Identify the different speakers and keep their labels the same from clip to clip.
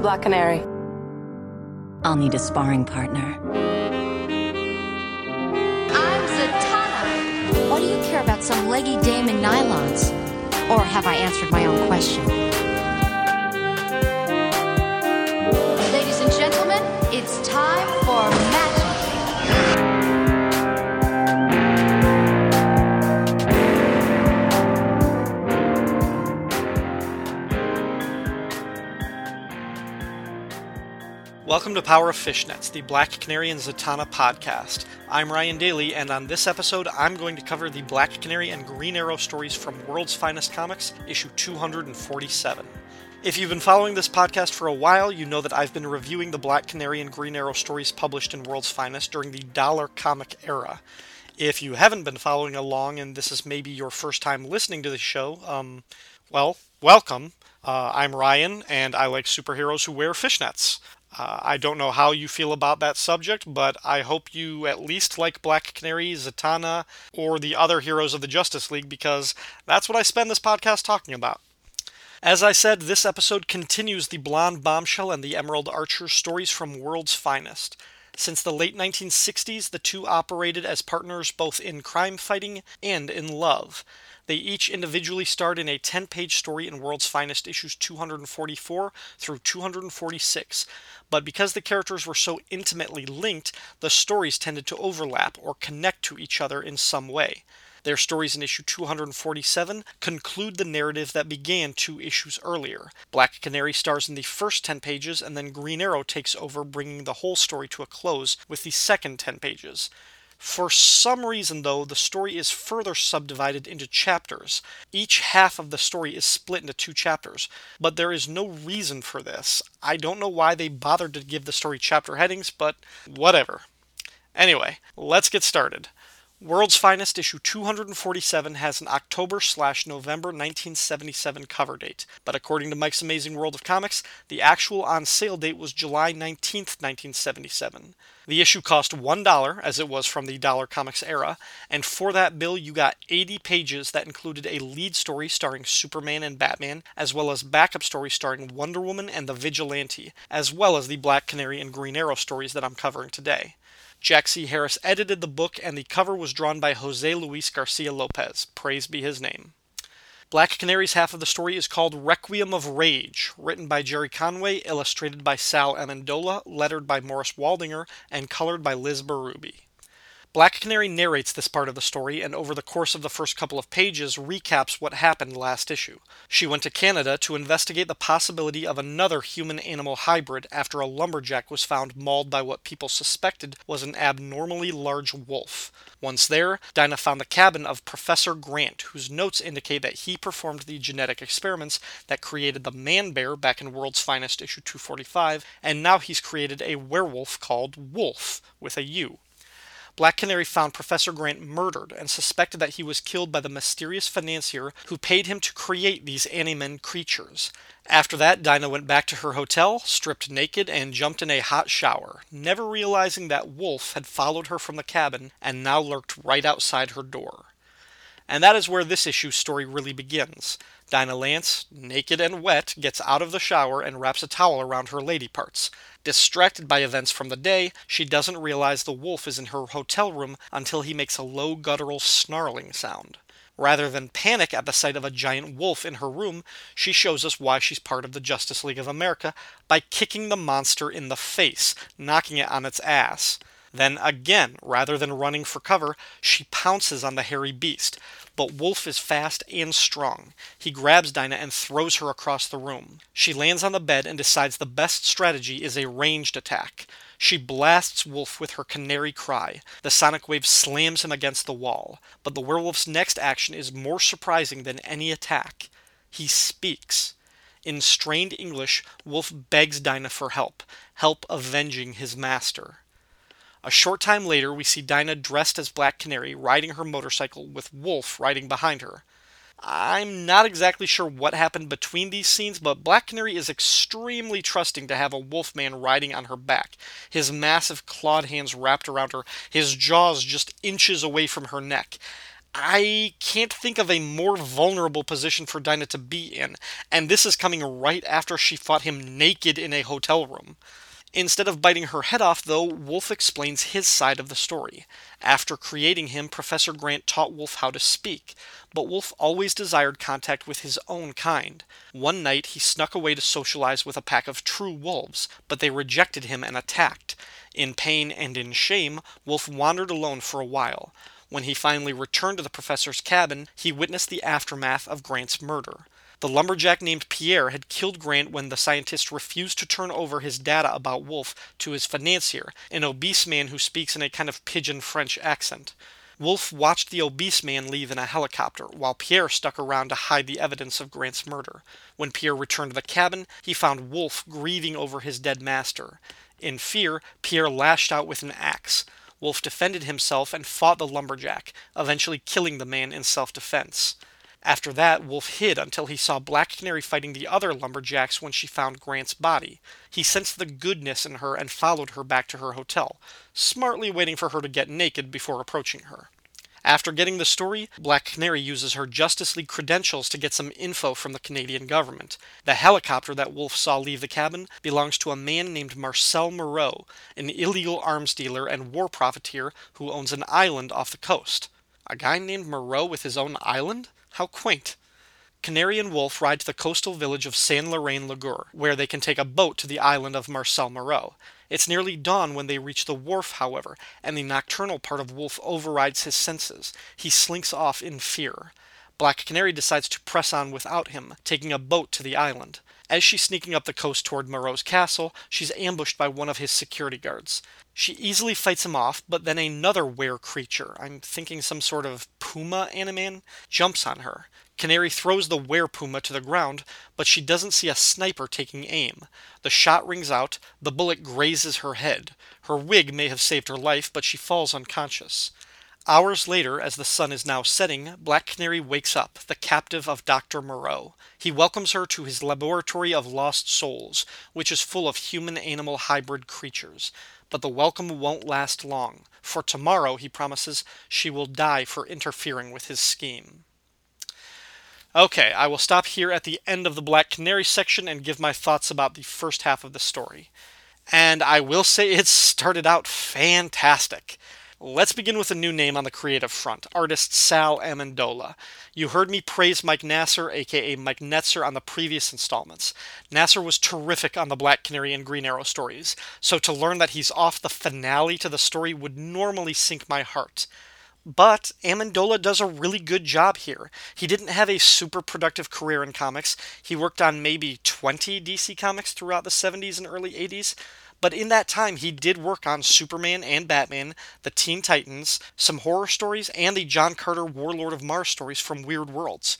Speaker 1: Black Canary.
Speaker 2: I'll need a sparring partner.
Speaker 3: I'm Zatanna. Why do you care about some leggy dame in nylons? Or have I answered my own question?
Speaker 4: Welcome to Power of Fishnets, the Black Canary and Zatanna podcast. I'm Ryan Daly, and on this episode, I'm going to cover the Black Canary and Green Arrow stories from World's Finest Comics, issue 247. If you've been following this podcast for a while, you know that I've been reviewing the Black Canary and Green Arrow stories published in World's Finest during the dollar comic era. If you haven't been following along and this is maybe your first time listening to the show, um, well, welcome. Uh, I'm Ryan, and I like superheroes who wear fishnets. Uh, I don't know how you feel about that subject, but I hope you at least like Black Canary, Zatanna, or the other heroes of the Justice League because that's what I spend this podcast talking about. As I said, this episode continues the Blonde Bombshell and the Emerald Archer stories from World's Finest. Since the late 1960s, the two operated as partners both in crime fighting and in love. They each individually starred in a 10 page story in World's Finest issues 244 through 246, but because the characters were so intimately linked, the stories tended to overlap or connect to each other in some way. Their stories in issue 247 conclude the narrative that began two issues earlier. Black Canary stars in the first 10 pages, and then Green Arrow takes over, bringing the whole story to a close with the second 10 pages. For some reason, though, the story is further subdivided into chapters. Each half of the story is split into two chapters, but there is no reason for this. I don't know why they bothered to give the story chapter headings, but whatever. Anyway, let's get started. World's Finest issue 247 has an October slash November 1977 cover date, but according to Mike's Amazing World of Comics, the actual on sale date was July 19th, 1977. The issue cost $1, as it was from the Dollar Comics era, and for that bill you got 80 pages that included a lead story starring Superman and Batman, as well as backup stories starring Wonder Woman and the Vigilante, as well as the Black Canary and Green Arrow stories that I'm covering today. Jack C. Harris edited the book, and the cover was drawn by Jose Luis Garcia Lopez. Praise be his name. Black Canary's half of the story is called Requiem of Rage, written by Gerry Conway, illustrated by Sal Amendola, lettered by Morris Waldinger, and colored by Liz Berube. Black Canary narrates this part of the story and over the course of the first couple of pages recaps what happened last issue. She went to Canada to investigate the possibility of another human animal hybrid after a lumberjack was found mauled by what people suspected was an abnormally large wolf. Once there, Dinah found the cabin of Professor Grant, whose notes indicate that he performed the genetic experiments that created the man bear back in World's Finest issue 245, and now he's created a werewolf called Wolf, with a U. Black Canary found Professor Grant murdered and suspected that he was killed by the mysterious financier who paid him to create these Animen creatures. After that, Dinah went back to her hotel, stripped naked, and jumped in a hot shower, never realizing that Wolf had followed her from the cabin and now lurked right outside her door. And that is where this issue's story really begins. Dinah Lance, naked and wet, gets out of the shower and wraps a towel around her lady parts. Distracted by events from the day, she doesn't realize the wolf is in her hotel room until he makes a low guttural snarling sound. Rather than panic at the sight of a giant wolf in her room, she shows us why she's part of the Justice League of America by kicking the monster in the face, knocking it on its ass. Then again, rather than running for cover, she pounces on the hairy beast. But Wolf is fast and strong. He grabs Dinah and throws her across the room. She lands on the bed and decides the best strategy is a ranged attack. She blasts Wolf with her canary cry. The sonic wave slams him against the wall. But the werewolf's next action is more surprising than any attack. He speaks. In strained English, Wolf begs Dinah for help, help avenging his master. A short time later, we see Dinah dressed as Black Canary riding her motorcycle with Wolf riding behind her. I'm not exactly sure what happened between these scenes, but Black Canary is extremely trusting to have a wolfman riding on her back, his massive clawed hands wrapped around her, his jaws just inches away from her neck. I can't think of a more vulnerable position for Dinah to be in, and this is coming right after she fought him naked in a hotel room. Instead of biting her head off, though, Wolf explains his side of the story. After creating him, Professor Grant taught Wolf how to speak, but Wolf always desired contact with his own kind. One night, he snuck away to socialize with a pack of true wolves, but they rejected him and attacked. In pain and in shame, Wolf wandered alone for a while. When he finally returned to the professor's cabin, he witnessed the aftermath of Grant's murder. The lumberjack named Pierre had killed Grant when the scientist refused to turn over his data about Wolf to his financier, an obese man who speaks in a kind of pidgin French accent. Wolf watched the obese man leave in a helicopter, while Pierre stuck around to hide the evidence of Grant's murder. When Pierre returned to the cabin, he found Wolf grieving over his dead master. In fear, Pierre lashed out with an axe. Wolf defended himself and fought the lumberjack, eventually killing the man in self defense. After that, Wolf hid until he saw Black Canary fighting the other lumberjacks when she found Grant's body. He sensed the goodness in her and followed her back to her hotel, smartly waiting for her to get naked before approaching her. After getting the story, Black Canary uses her Justice League credentials to get some info from the Canadian government. The helicopter that Wolf saw leave the cabin belongs to a man named Marcel Moreau, an illegal arms dealer and war profiteer who owns an island off the coast. A guy named Moreau with his own island? How quaint. Canary and Wolf ride to the coastal village of Saint Laurent Lagour, where they can take a boat to the island of Marcel Moreau. It's nearly dawn when they reach the wharf, however, and the nocturnal part of Wolf overrides his senses. He slinks off in fear. Black Canary decides to press on without him, taking a boat to the island. As she's sneaking up the coast toward Moreau's castle, she's ambushed by one of his security guards. She easily fights him off, but then another were creature, I'm thinking some sort of puma animan, jumps on her. Canary throws the were puma to the ground, but she doesn't see a sniper taking aim. The shot rings out, the bullet grazes her head. Her wig may have saved her life, but she falls unconscious. Hours later, as the sun is now setting, Black Canary wakes up, the captive of Dr. Moreau. He welcomes her to his laboratory of lost souls, which is full of human animal hybrid creatures. But the welcome won't last long, for tomorrow, he promises, she will die for interfering with his scheme. Okay, I will stop here at the end of the Black Canary section and give my thoughts about the first half of the story. And I will say it started out fantastic. Let's begin with a new name on the creative front artist Sal Amendola. You heard me praise Mike Nasser, aka Mike Netzer, on the previous installments. Nasser was terrific on the Black Canary and Green Arrow stories, so to learn that he's off the finale to the story would normally sink my heart. But Amendola does a really good job here. He didn't have a super productive career in comics. He worked on maybe 20 DC comics throughout the 70s and early 80s. But in that time, he did work on Superman and Batman, the Teen Titans, some horror stories, and the John Carter Warlord of Mars stories from Weird Worlds.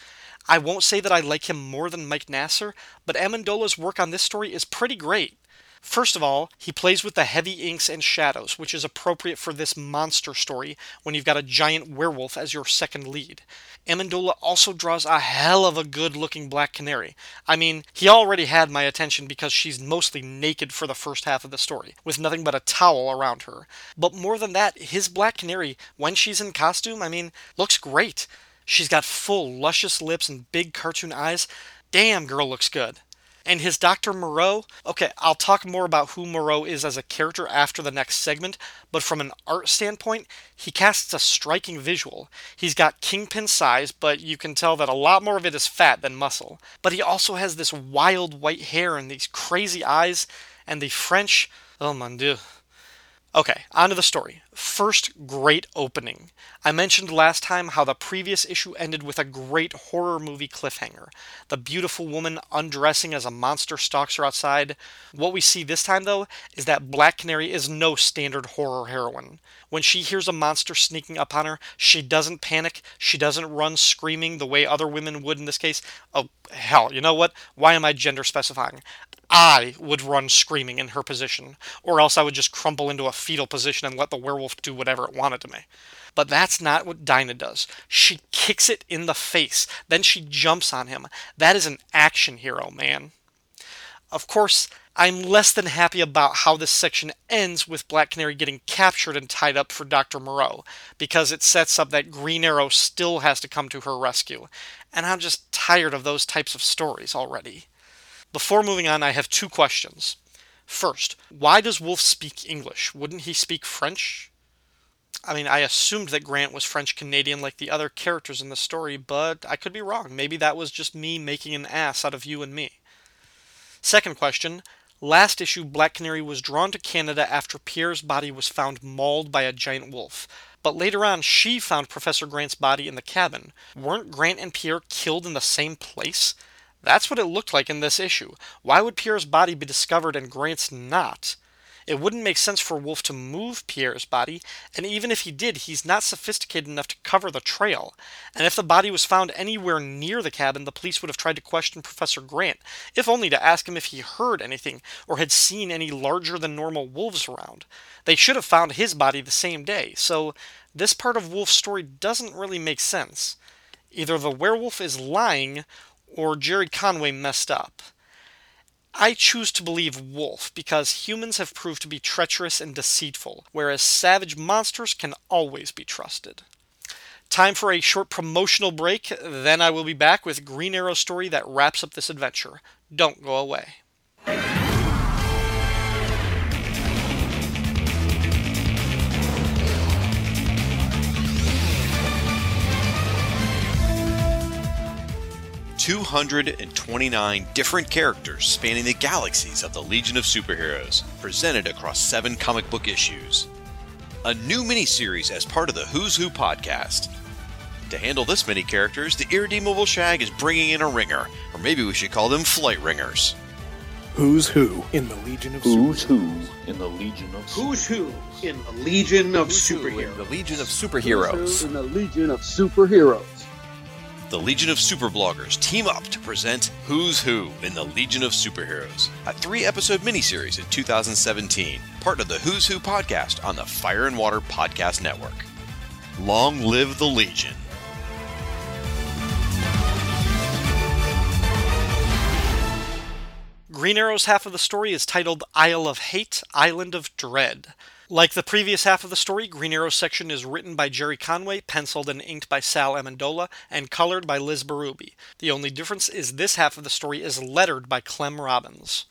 Speaker 4: I won't say that I like him more than Mike Nasser, but Amendola's work on this story is pretty great. First of all, he plays with the heavy inks and shadows, which is appropriate for this monster story when you've got a giant werewolf as your second lead. Amendola also draws a hell of a good looking Black Canary. I mean, he already had my attention because she's mostly naked for the first half of the story, with nothing but a towel around her. But more than that, his Black Canary, when she's in costume, I mean, looks great. She's got full, luscious lips and big cartoon eyes. Damn, girl looks good. And his Dr. Moreau, okay, I'll talk more about who Moreau is as a character after the next segment, but from an art standpoint, he casts a striking visual. He's got kingpin size, but you can tell that a lot more of it is fat than muscle. But he also has this wild white hair and these crazy eyes, and the French, oh mon dieu. Okay, on to the story. First, great opening. I mentioned last time how the previous issue ended with a great horror movie cliffhanger. The beautiful woman undressing as a monster stalks her outside. What we see this time, though, is that Black Canary is no standard horror heroine. When she hears a monster sneaking up on her, she doesn't panic, she doesn't run screaming the way other women would in this case. Oh, hell, you know what? Why am I gender specifying? I would run screaming in her position, or else I would just crumple into a fetal position and let the werewolf do whatever it wanted to me. But that's not what Dinah does. She kicks it in the face, then she jumps on him. That is an action hero, man. Of course, I'm less than happy about how this section ends with Black Canary getting captured and tied up for Dr. Moreau, because it sets up that Green Arrow still has to come to her rescue, and I'm just tired of those types of stories already. Before moving on, I have two questions. First, why does Wolf speak English? Wouldn't he speak French? I mean, I assumed that Grant was French Canadian like the other characters in the story, but I could be wrong. Maybe that was just me making an ass out of you and me. Second question Last issue, Black Canary was drawn to Canada after Pierre's body was found mauled by a giant wolf. But later on, she found Professor Grant's body in the cabin. Weren't Grant and Pierre killed in the same place? That's what it looked like in this issue. Why would Pierre's body be discovered and Grant's not? It wouldn't make sense for Wolf to move Pierre's body, and even if he did, he's not sophisticated enough to cover the trail. And if the body was found anywhere near the cabin, the police would have tried to question Professor Grant, if only to ask him if he heard anything or had seen any larger than normal wolves around. They should have found his body the same day, so this part of Wolf's story doesn't really make sense. Either the werewolf is lying, or Gerry Conway messed up. I choose to believe Wolf because humans have proved to be treacherous and deceitful, whereas savage monsters can always be trusted. Time for a short promotional break, then I will be back with Green Arrow story that wraps up this adventure. Don't go away.
Speaker 1: 229 different characters spanning the galaxies of the Legion of Superheroes, presented across seven comic book issues. A new miniseries as part of the Who's Who podcast. To handle this many characters, the Irredeemable Shag is bringing in a ringer, or maybe we should call them flight ringers.
Speaker 5: Who's Who in the Legion of
Speaker 6: Who's
Speaker 5: Superheroes?
Speaker 6: who in the Legion of
Speaker 7: Who's who in the Legion of Superheroes?
Speaker 8: The Legion of Superheroes.
Speaker 6: in the Legion of Superheroes.
Speaker 1: The Legion of Superbloggers team up to present Who's Who in the Legion of Superheroes, a three episode miniseries in 2017, part of the Who's Who podcast on the Fire and Water Podcast Network. Long live the Legion!
Speaker 4: Green Arrow's half of the story is titled Isle of Hate, Island of Dread. Like the previous half of the story, Green Arrow's section is written by Gerry Conway, penciled and inked by Sal Amendola, and colored by Liz Berube. The only difference is this half of the story is lettered by Clem Robins.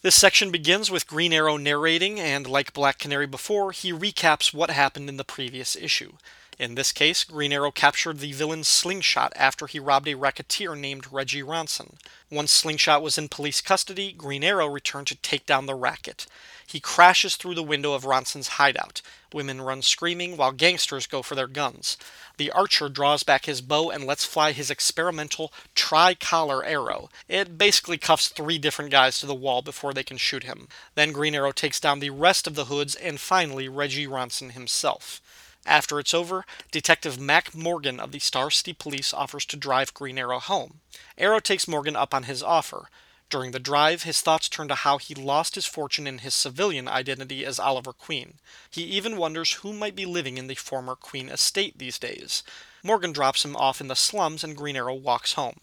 Speaker 4: This section begins with Green Arrow narrating, and like Black Canary before, he recaps what happened in the previous issue. In this case, Green Arrow captured the villain Slingshot after he robbed a racketeer named Reggie Ronson. Once Slingshot was in police custody, Green Arrow returned to take down the racket. He crashes through the window of Ronson's hideout. Women run screaming while gangsters go for their guns. The archer draws back his bow and lets fly his experimental tri-collar arrow. It basically cuffs three different guys to the wall before they can shoot him. Then Green Arrow takes down the rest of the hoods and finally Reggie Ronson himself. After it's over, Detective Mac Morgan of the Star City Police offers to drive Green Arrow home. Arrow takes Morgan up on his offer. During the drive, his thoughts turn to how he lost his fortune in his civilian identity as Oliver Queen. He even wonders who might be living in the former Queen estate these days. Morgan drops him off in the slums and Green Arrow walks home.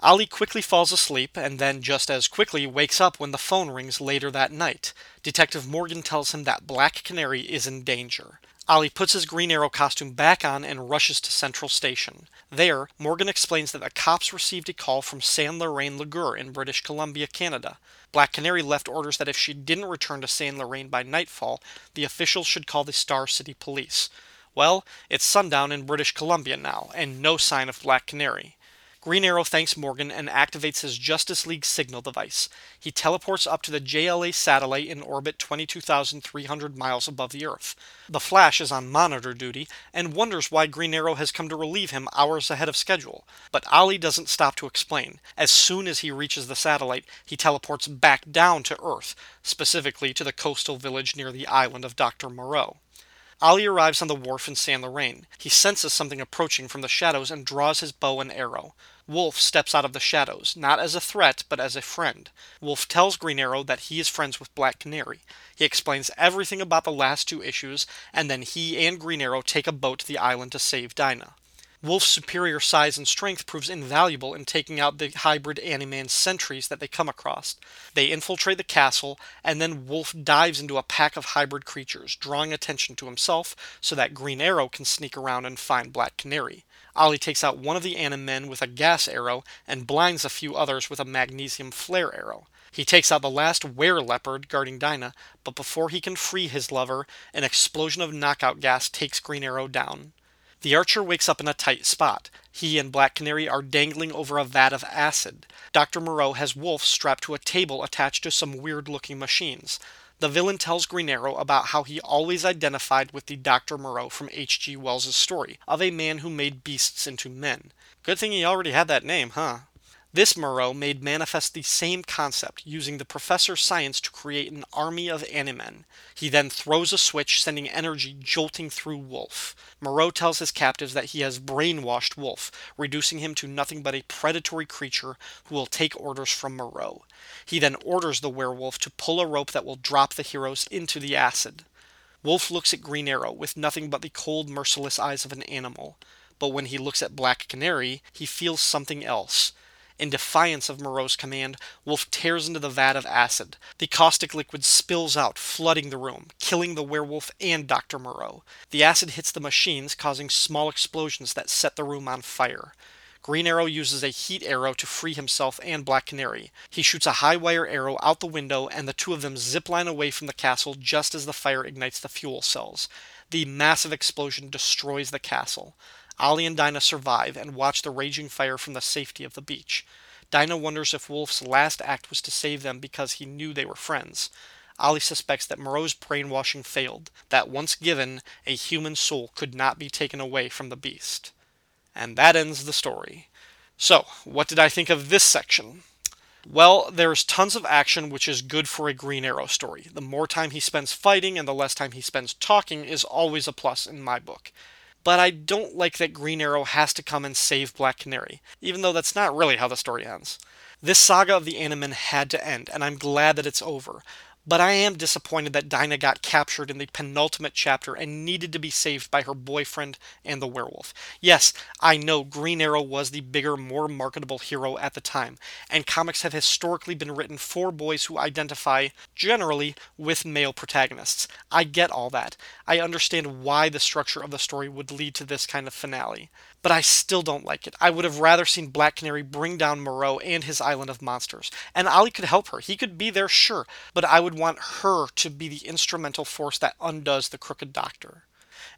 Speaker 4: Ollie quickly falls asleep and then just as quickly wakes up when the phone rings later that night. Detective Morgan tells him that Black Canary is in danger. Ollie puts his Green Arrow costume back on and rushes to Central Station. There, Morgan explains that the cops received a call from San Lorraine Lagur in British Columbia, Canada. Black Canary left orders that if she didn't return to San Lorraine by nightfall, the officials should call the Star City Police. Well, it's sundown in British Columbia now, and no sign of Black Canary. Green Arrow thanks Morgan and activates his Justice League signal device. He teleports up to the JLA satellite in orbit 22,300 miles above the Earth. The Flash is on monitor duty and wonders why Green Arrow has come to relieve him hours ahead of schedule. But Ollie doesn't stop to explain. As soon as he reaches the satellite, he teleports back down to Earth, specifically to the coastal village near the island of Dr. Moreau. Ollie arrives on the wharf in San Lorraine. He senses something approaching from the shadows and draws his bow and arrow. Wolf steps out of the shadows, not as a threat, but as a friend. Wolf tells Green Arrow that he is friends with Black Canary. He explains everything about the last two issues, and then he and Green Arrow take a boat to the island to save Dinah. Wolf's superior size and strength proves invaluable in taking out the hybrid Animan sentries that they come across. They infiltrate the castle, and then Wolf dives into a pack of hybrid creatures, drawing attention to himself so that Green Arrow can sneak around and find Black Canary. Ollie takes out one of the Animen with a gas arrow and blinds a few others with a magnesium flare arrow. He takes out the last were leopard guarding Dinah, but before he can free his lover, an explosion of knockout gas takes Green Arrow down. The archer wakes up in a tight spot. He and Black Canary are dangling over a vat of acid. Dr. Moreau has Wolf strapped to a table attached to some weird looking machines. The villain tells Green Arrow about how he always identified with the Dr. Moreau from H.G. Wells' story of a man who made beasts into men. Good thing he already had that name, huh? This Moreau made manifest the same concept, using the professor's science to create an army of Animen. He then throws a switch, sending energy jolting through Wolf. Moreau tells his captives that he has brainwashed Wolf, reducing him to nothing but a predatory creature who will take orders from Moreau. He then orders the werewolf to pull a rope that will drop the heroes into the acid. Wolf looks at Green Arrow with nothing but the cold, merciless eyes of an animal. But when he looks at Black Canary, he feels something else. In defiance of Moreau's command, Wolf tears into the vat of acid. The caustic liquid spills out, flooding the room, killing the werewolf and Dr. Moreau. The acid hits the machines, causing small explosions that set the room on fire. Green Arrow uses a heat arrow to free himself and Black Canary. He shoots a high wire arrow out the window, and the two of them zipline away from the castle just as the fire ignites the fuel cells. The massive explosion destroys the castle. Ollie and Dinah survive and watch the raging fire from the safety of the beach. Dinah wonders if Wolf's last act was to save them because he knew they were friends. Ollie suspects that Moreau's brainwashing failed, that once given, a human soul could not be taken away from the beast. And that ends the story. So, what did I think of this section? Well, there's tons of action, which is good for a Green Arrow story. The more time he spends fighting and the less time he spends talking is always a plus in my book but I don't like that Green Arrow has to come and save Black Canary, even though that's not really how the story ends. This saga of the Animan had to end, and I'm glad that it's over. But I am disappointed that Dinah got captured in the penultimate chapter and needed to be saved by her boyfriend and the werewolf. Yes, I know Green Arrow was the bigger, more marketable hero at the time, and comics have historically been written for boys who identify, generally, with male protagonists. I get all that. I understand why the structure of the story would lead to this kind of finale but I still don't like it. I would have rather seen Black Canary bring down Moreau and his island of monsters. And Ollie could help her. He could be there, sure, but I would want her to be the instrumental force that undoes the Crooked Doctor.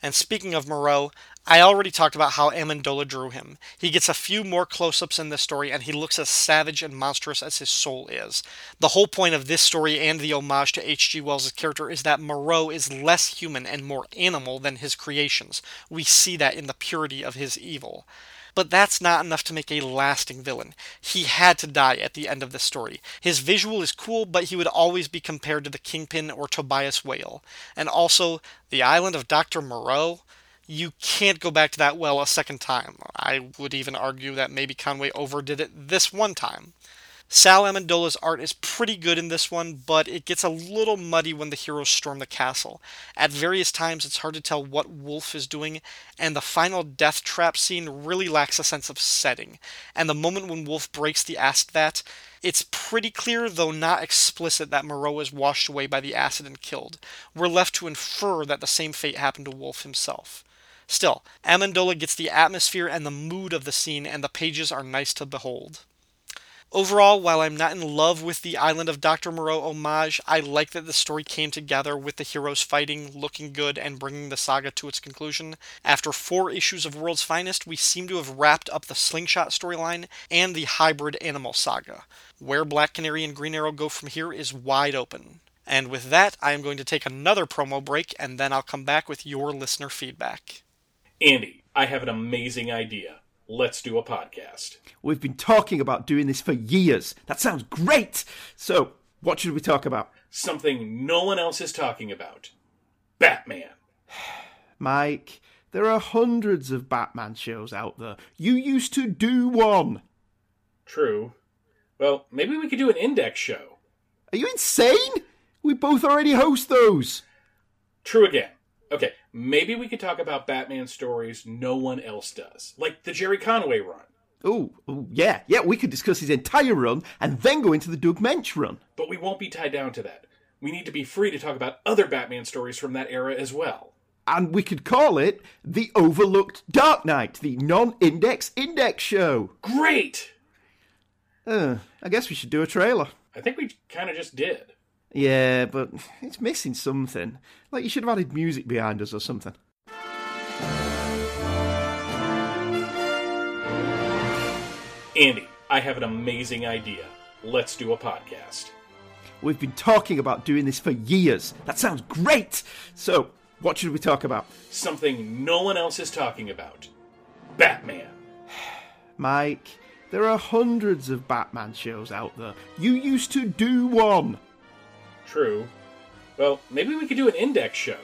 Speaker 4: And speaking of Moreau, I already talked about how Amendola drew him. He gets a few more close ups in this story, and he looks as savage and monstrous as his soul is. The whole point of this story and the homage to H.G. Wells' character is that Moreau is less human and more animal than his creations. We see that in the purity of his evil. But that's not enough to make a lasting villain. He had to die at the end of the story. His visual is cool, but he would always be compared to the Kingpin or Tobias Whale. And also, the island of Dr. Moreau you can't go back to that well a second time. I would even argue that maybe Conway overdid it this one time. Sal Amendola's art is pretty good in this one, but it gets a little muddy when the heroes storm the castle. At various times, it's hard to tell what Wolf is doing, and the final death trap scene really lacks a sense of setting. And the moment when Wolf breaks the acid vat, it's pretty clear, though not explicit, that Moreau is washed away by the acid and killed. We're left to infer that the same fate happened to Wolf himself. Still, Amendola gets the atmosphere and the mood of the scene, and the pages are nice to behold. Overall, while I'm not in love with the Island of Dr. Moreau homage, I like that the story came together with the heroes fighting, looking good, and bringing the saga to its conclusion. After four issues of World's Finest, we seem to have wrapped up the Slingshot storyline and the hybrid animal saga. Where Black Canary and Green Arrow go from here is wide open. And with that, I am going to take another promo break, and then I'll come back with your listener feedback.
Speaker 9: Andy, I have an amazing idea. Let's do a podcast.
Speaker 10: We've been talking about doing this for years. That sounds great. So, what should we talk about?
Speaker 9: Something no one else is talking about Batman.
Speaker 10: Mike, there are hundreds of Batman shows out there. You used to do one.
Speaker 9: True. Well, maybe we could do an index show.
Speaker 10: Are you insane? We both already host those.
Speaker 9: True again. Okay, maybe we could talk about Batman stories no one else does, like the Gerry Conway run.
Speaker 10: Oh, yeah, yeah, we could discuss his entire run and then go into the Doug Moench run.
Speaker 9: But we won't be tied down to that. We need to be free to talk about other Batman stories from that era as well.
Speaker 10: And we could call it the Overlooked Dark Knight, the non index index show.
Speaker 9: Great!
Speaker 10: Uh, I guess we should do a trailer.
Speaker 9: I think we kind of just did.
Speaker 10: Yeah, but it's missing something. Like you should have added music behind us or something.
Speaker 9: Andy, I have an amazing idea. Let's do a podcast.
Speaker 10: We've been talking about doing this for years. That sounds great! So, what should we talk about?
Speaker 9: Something no one else is talking about Batman.
Speaker 10: Mike, there are hundreds of Batman shows out there. You used to do one.
Speaker 9: True. Well, maybe we could do an index show.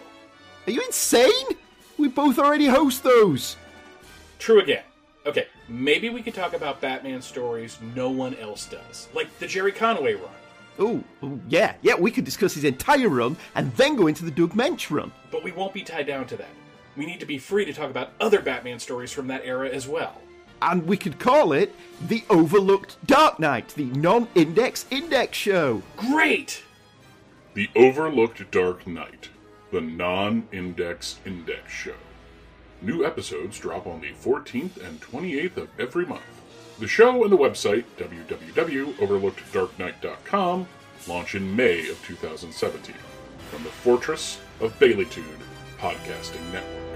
Speaker 10: Are you insane? We both already host those.
Speaker 9: True again. Okay, maybe we could talk about Batman stories no one else does, like the Gerry Conway run.
Speaker 10: Oh, yeah, yeah, we could discuss his entire run and then go into the Doug Moench run.
Speaker 9: But we won't be tied down to that. We need to be free to talk about other Batman stories from that era as well.
Speaker 10: And we could call it the Overlooked Dark Knight, the non index index show.
Speaker 9: Great!
Speaker 11: The Overlooked Dark Knight, the non index index show. New episodes drop on the 14th and 28th of every month. The show and the website, www.overlookeddarknight.com, launch in May of 2017 from the Fortress of Baileytude Podcasting Network.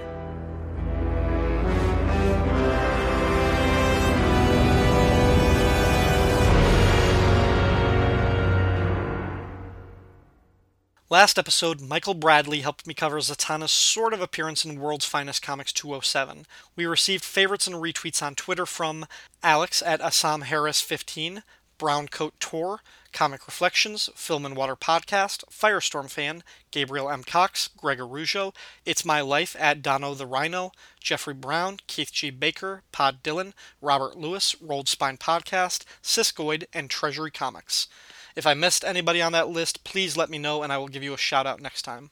Speaker 4: Last episode, Michael Bradley helped me cover Zatanna's sort of appearance in World's Finest Comics 207. We received favorites and retweets on Twitter from Alex at Assam Harris 15, Browncoat Tour, Comic Reflections, Film and Water Podcast, Firestorm Fan, Gabriel M. Cox, Gregor Rougeau, It's My Life at Dono the Rhino, Jeffrey Brown, Keith G. Baker, Pod Dylan, Robert Lewis, Rolled Spine Podcast, Siskoid, and Treasury Comics. If I missed anybody on that list, please let me know and I will give you a shout out next time.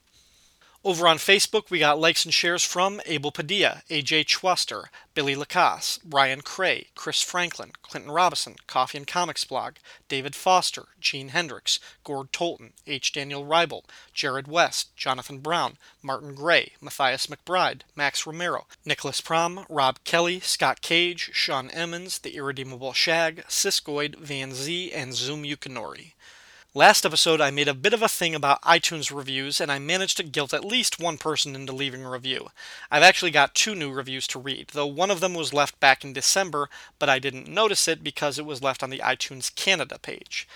Speaker 4: Over on Facebook, we got likes and shares from Abel Padilla, AJ Chwester, Billy Lacasse, Brian Cray, Chris Franklin, Clinton Robinson, Coffee and Comics Blog, David Foster, Gene Hendricks, Gord Tolton, H. Daniel Reibel, Jared West, Jonathan Brown, Martin Gray, Matthias McBride, Max Romero, Nicholas Prom, Rob Kelly, Scott Cage, Sean Emmons, The Irredeemable Shag, Siskoid, Van Z, and Zoom Yukinori. Last episode, I made a bit of a thing about iTunes reviews, and I managed to guilt at least one person into leaving a review. I've actually got two new reviews to read, though one of them was left back in December, but I didn't notice it because it was left on the iTunes Canada page.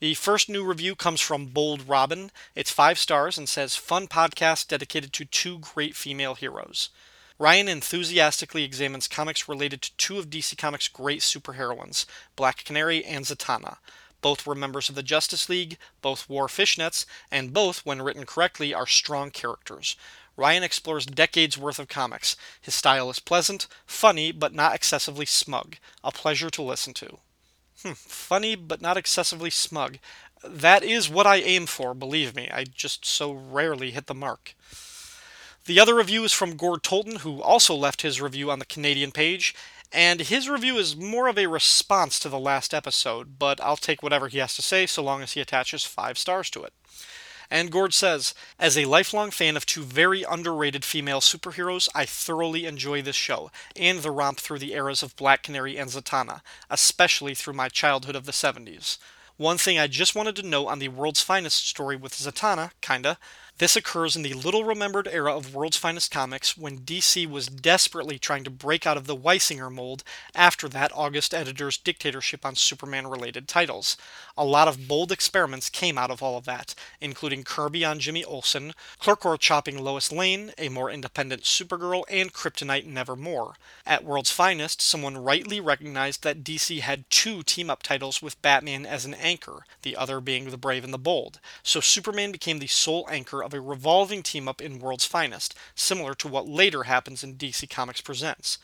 Speaker 4: The first new review comes from Bold Robin. It's five stars and says, Fun podcast dedicated to two great female heroes. Ryan enthusiastically examines comics related to two of DC Comics' great superheroines, Black Canary and Zatanna. Both were members of the Justice League, both wore fishnets, and both, when written correctly, are strong characters. Ryan explores decades worth of comics. His style is pleasant, funny, but not excessively smug. A pleasure to listen to. Hmm, funny, but not excessively smug. That is what I aim for, believe me. I just so rarely hit the mark. The other review is from Gord Tolton, who also left his review on the Canadian page, and his review is more of a response to the last episode, but I'll take whatever he has to say so long as he attaches five stars to it. And Gord says, As a lifelong fan of two very underrated female superheroes, I thoroughly enjoy this show, and the romp through the eras of Black Canary and Zatanna, especially through my childhood of the 70s. One thing I just wanted to note on the World's Finest story with Zatanna, kinda, this occurs in the little remembered era of World's Finest Comics when DC was desperately trying to break out of the Weisinger mold after that August editor's dictatorship on Superman related titles. A lot of bold experiments came out of all of that, including Kirby on Jimmy Olsen, Clarkor chopping Lois Lane, a more independent Supergirl, and Kryptonite Nevermore. At World's Finest, someone rightly recognized that DC had two team up titles with Batman as an anchor, the other being The Brave and the Bold, so Superman became the sole anchor of a revolving team up in World's Finest, similar to what later happens in DC Comics Presents.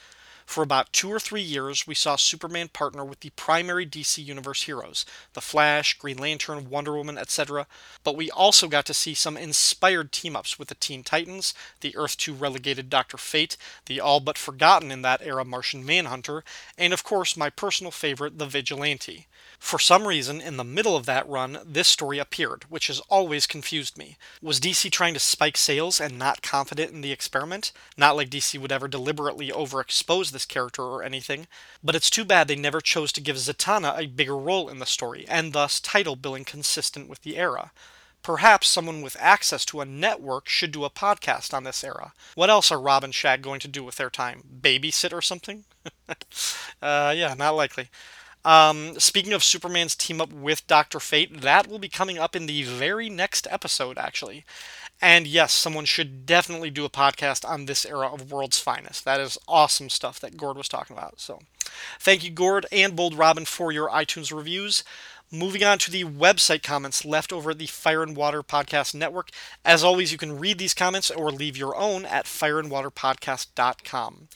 Speaker 4: For about two or three years, we saw Superman partner with the primary DC Universe heroes The Flash, Green Lantern, Wonder Woman, etc. But we also got to see some inspired team ups with the Teen Titans, the Earth 2 relegated Dr. Fate, the all but forgotten in that era Martian Manhunter, and of course my personal favorite, the Vigilante. For some reason, in the middle of that run, this story appeared, which has always confused me. Was DC trying to spike sales and not confident in the experiment? Not like DC would ever deliberately overexpose this character or anything, but it's too bad they never chose to give Zatanna a bigger role in the story, and thus title billing consistent with the era. Perhaps someone with access to a network should do a podcast on this era. What else are Rob and Shag going to do with their time? Babysit or something? uh, yeah, not likely. Um, speaking of Superman's team up with Dr. Fate, that will be coming up in the very next episode, actually. And yes, someone should definitely do a podcast on this era of World's Finest. That is awesome stuff that Gord was talking about. So, thank you, Gord and Bold Robin, for your iTunes reviews. Moving on to the website comments left over at the Fire and Water Podcast Network. As always, you can read these comments or leave your own at fireandwaterpodcast.com.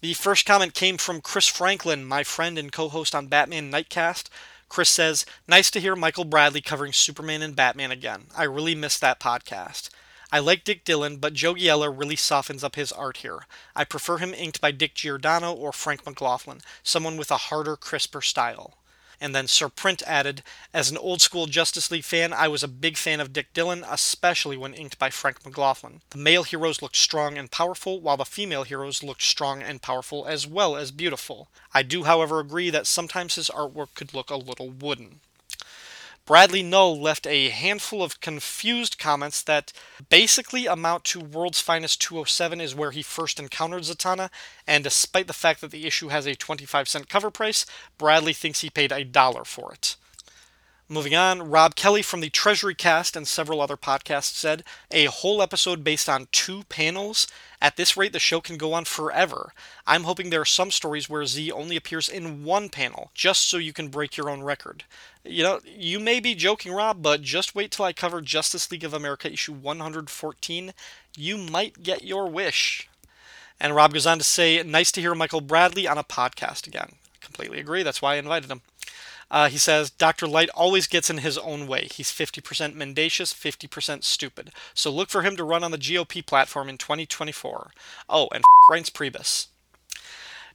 Speaker 4: The first comment came from Chris Franklin, my friend and co host on Batman Nightcast. Chris says, Nice to hear Michael Bradley covering Superman and Batman again. I really missed that podcast. I like Dick Dillon, but Joe Giella really softens up his art here. I prefer him inked by Dick Giordano or Frank McLaughlin, someone with a harder, crisper style. And then Sir Print added, As an old school Justice League fan, I was a big fan of Dick Dillon, especially when inked by Frank McLaughlin. The male heroes looked strong and powerful, while the female heroes looked strong and powerful as well as beautiful. I do, however, agree that sometimes his artwork could look a little wooden. Bradley Null left a handful of confused comments that basically amount to World's Finest 207 is where he first encountered Zatanna, and despite the fact that the issue has a 25 cent cover price, Bradley thinks he paid a dollar for it. Moving on, Rob Kelly from the Treasury Cast and several other podcasts said, a whole episode based on two panels? At this rate, the show can go on forever. I'm hoping there are some stories where Z only appears in one panel, just so you can break your own record. You know, you may be joking, Rob, but just wait till I cover Justice League of America issue 114. You might get your wish. And Rob goes on to say, nice to hear Michael Bradley on a podcast again. Completely agree. That's why I invited him. Uh, he says Dr. Light always gets in his own way. He's 50% mendacious, 50% stupid. So look for him to run on the GOP platform in 2024. Oh, and f- Reince Priebus.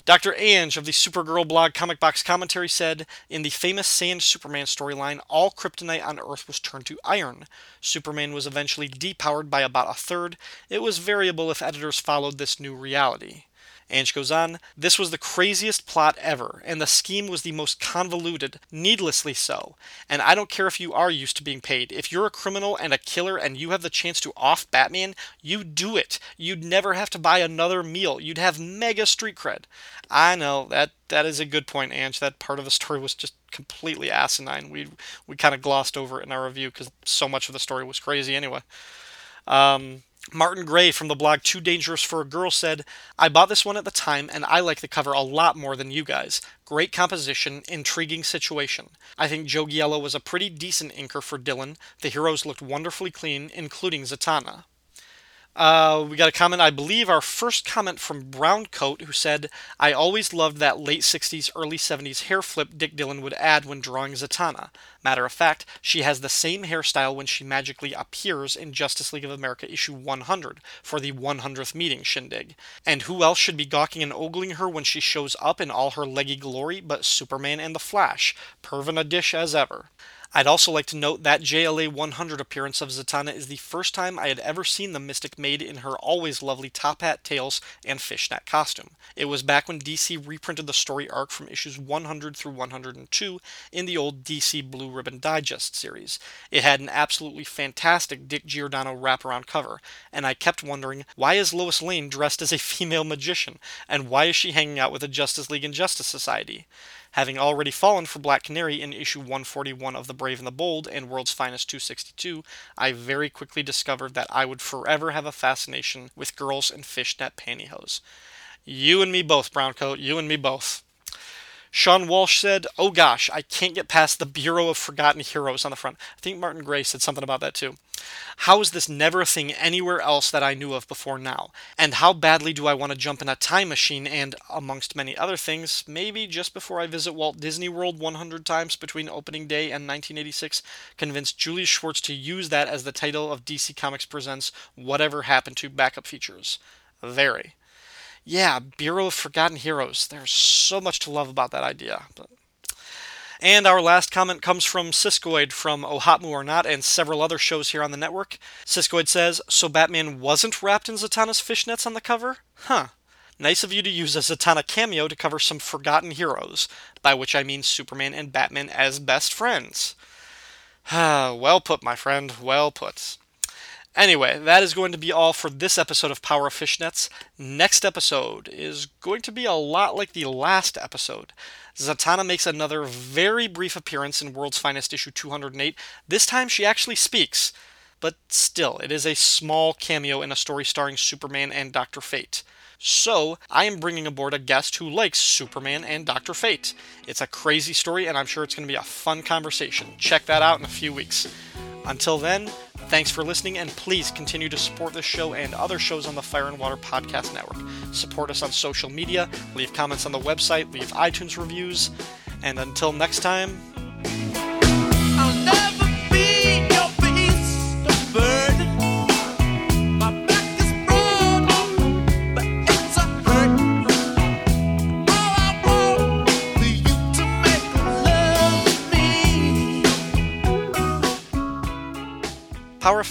Speaker 4: Dr. Anj of the Supergirl blog Comic Box Commentary said, In the famous Sand Superman storyline, all kryptonite on Earth was turned to iron. Superman was eventually depowered by about a third. It was variable if editors followed this new reality. Anj goes on, This was the craziest plot ever, and the scheme was the most convoluted, needlessly so. And I don't care if you are used to being paid. If you're a criminal and a killer and you have the chance to off Batman, you do it. You'd never have to buy another meal. You'd have mega street cred. I know that that is a good point, Anj. That part of the story was just completely asinine. We we kind of glossed over it in our review because so much of the story was crazy anyway. Um, Martin Gray from the blog Too Dangerous for a Girl said, I bought this one at the time and I like the cover a lot more than you guys. Great composition, intriguing situation. I think Joe Giella was a pretty decent inker for Dillon. The heroes looked wonderfully clean, including Zatanna. Uh, we got a comment, I believe our first comment from Browncoat, who said, I always loved that late 60s, early 70s hair flip Dick Dillon would add when drawing Zatanna. Matter of fact, she has the same hairstyle when she magically appears in Justice League of America issue 100 for the 100th meeting shindig. And who else should be gawking and ogling her when she shows up in all her leggy glory but Superman and the Flash? Pervin a dish as ever. I'd also like to note that JLA 100 appearance of Zatanna is the first time I had ever seen the Mystic Maid in her always lovely top hat, tails, and fishnet costume. It was back when DC reprinted the story arc from issues 100 through 102 in the old DC Blue Ribbon Digest series. It had an absolutely fantastic Dick Giordano wraparound cover, and I kept wondering why is Lois Lane dressed as a female magician, and why is she hanging out with the Justice League and Justice Society? Having already fallen for Black Canary in issue 141 of The Brave and the Bold and World's Finest 262, I very quickly discovered that I would forever have a fascination with girls in fishnet pantyhose. You and me both, Browncoat, you and me both. Sean Walsh said, Oh gosh, I can't get past the Bureau of Forgotten Heroes on the front. I think Martin Gray said something about that too. How is this never a thing anywhere else that I knew of before now? And how badly do I want to jump in a time machine and, amongst many other things, maybe just before I visit Walt Disney World 100 times between opening day and 1986, convince Julius Schwartz to use that as the title of DC Comics Presents Whatever Happened to Backup Features? Very yeah, Bureau of Forgotten Heroes. There's so much to love about that idea. But... And our last comment comes from Siskoid from OHOTMU or Not and several other shows here on the network. Siskoid says, So Batman wasn't wrapped in Zatanna's fishnets on the cover? Huh. Nice of you to use a Zatanna cameo to cover some forgotten heroes, by which I mean Superman and Batman as best friends. well put, my friend, well put. Anyway, that is going to be all for this episode of Power of Fishnets. Next episode is going to be a lot like the last episode. Zatanna makes another very brief appearance in World's Finest issue 208. This time she actually speaks, but still, it is a small cameo in a story starring Superman and Dr. Fate. So, I am bringing aboard a guest who likes Superman and Dr. Fate. It's a crazy story, and I'm sure it's going to be a fun conversation. Check that out in a few weeks. Until then, Thanks for listening, and please continue to support this show and other shows on the Fire and Water Podcast Network. Support us on social media, leave comments on the website, leave iTunes reviews, and until next time.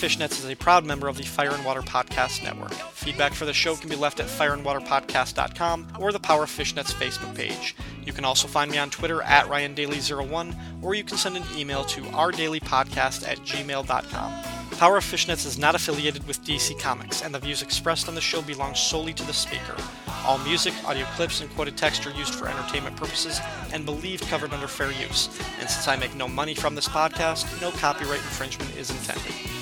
Speaker 4: Fishnets is a proud member of the Fire and Water Podcast Network. Feedback for the show can be left at fireandwaterpodcast.com or the Power Fishnets Facebook page. You can also find me on Twitter at RyanDaily01, or you can send an email to ourdailypodcast at gmail.com. Power of Fishnets is not affiliated with DC Comics, and the views expressed on the show belong solely to the speaker. All music, audio clips, and quoted text are used for entertainment purposes and believed covered under fair use. And since I make no money from this podcast, no copyright infringement is intended.